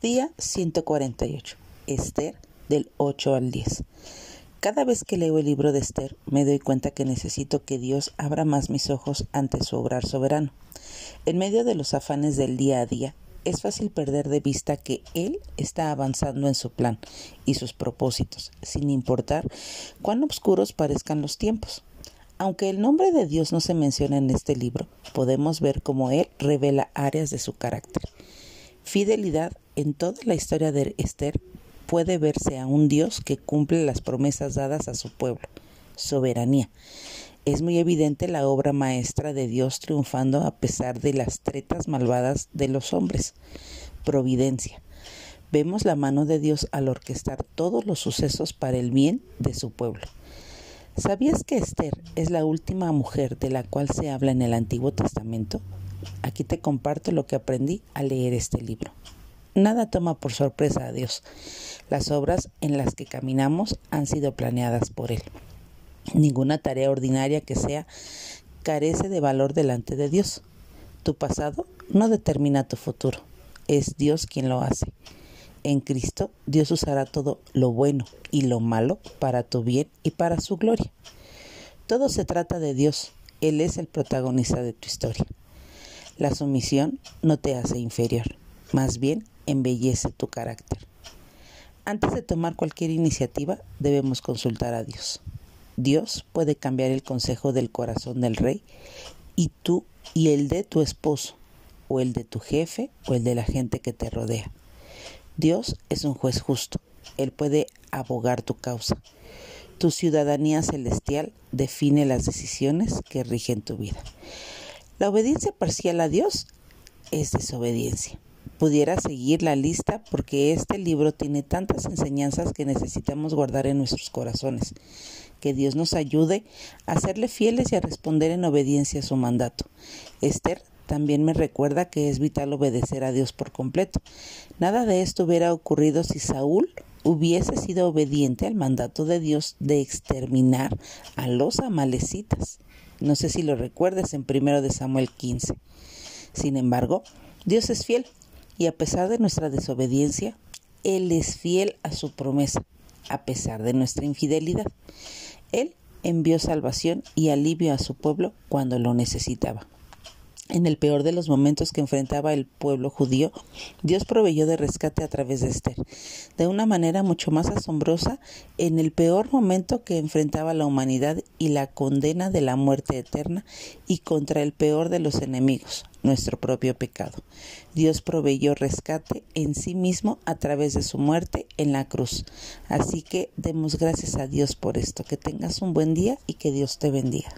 Día 148. Esther del 8 al 10. Cada vez que leo el libro de Esther me doy cuenta que necesito que Dios abra más mis ojos ante su obrar soberano. En medio de los afanes del día a día, es fácil perder de vista que Él está avanzando en su plan y sus propósitos, sin importar cuán oscuros parezcan los tiempos. Aunque el nombre de Dios no se menciona en este libro, podemos ver cómo Él revela áreas de su carácter. Fidelidad en toda la historia de Esther puede verse a un Dios que cumple las promesas dadas a su pueblo, soberanía. Es muy evidente la obra maestra de Dios triunfando a pesar de las tretas malvadas de los hombres, providencia. Vemos la mano de Dios al orquestar todos los sucesos para el bien de su pueblo. ¿Sabías que Esther es la última mujer de la cual se habla en el Antiguo Testamento? Aquí te comparto lo que aprendí al leer este libro. Nada toma por sorpresa a Dios. Las obras en las que caminamos han sido planeadas por Él. Ninguna tarea ordinaria que sea carece de valor delante de Dios. Tu pasado no determina tu futuro. Es Dios quien lo hace. En Cristo Dios usará todo lo bueno y lo malo para tu bien y para su gloria. Todo se trata de Dios. Él es el protagonista de tu historia. La sumisión no te hace inferior, más bien embellece tu carácter. Antes de tomar cualquier iniciativa debemos consultar a Dios. Dios puede cambiar el consejo del corazón del rey y tú y el de tu esposo, o el de tu jefe, o el de la gente que te rodea. Dios es un juez justo. Él puede abogar tu causa. Tu ciudadanía celestial define las decisiones que rigen tu vida. La obediencia parcial a Dios es desobediencia. Pudiera seguir la lista porque este libro tiene tantas enseñanzas que necesitamos guardar en nuestros corazones. Que Dios nos ayude a serle fieles y a responder en obediencia a su mandato. Esther también me recuerda que es vital obedecer a Dios por completo. Nada de esto hubiera ocurrido si Saúl hubiese sido obediente al mandato de Dios de exterminar a los amalecitas. No sé si lo recuerdes en 1 de Samuel 15. Sin embargo, Dios es fiel y a pesar de nuestra desobediencia, Él es fiel a su promesa, a pesar de nuestra infidelidad. Él envió salvación y alivio a su pueblo cuando lo necesitaba. En el peor de los momentos que enfrentaba el pueblo judío, Dios proveyó de rescate a través de Esther, de una manera mucho más asombrosa en el peor momento que enfrentaba la humanidad y la condena de la muerte eterna y contra el peor de los enemigos, nuestro propio pecado. Dios proveyó rescate en sí mismo a través de su muerte en la cruz. Así que demos gracias a Dios por esto. Que tengas un buen día y que Dios te bendiga.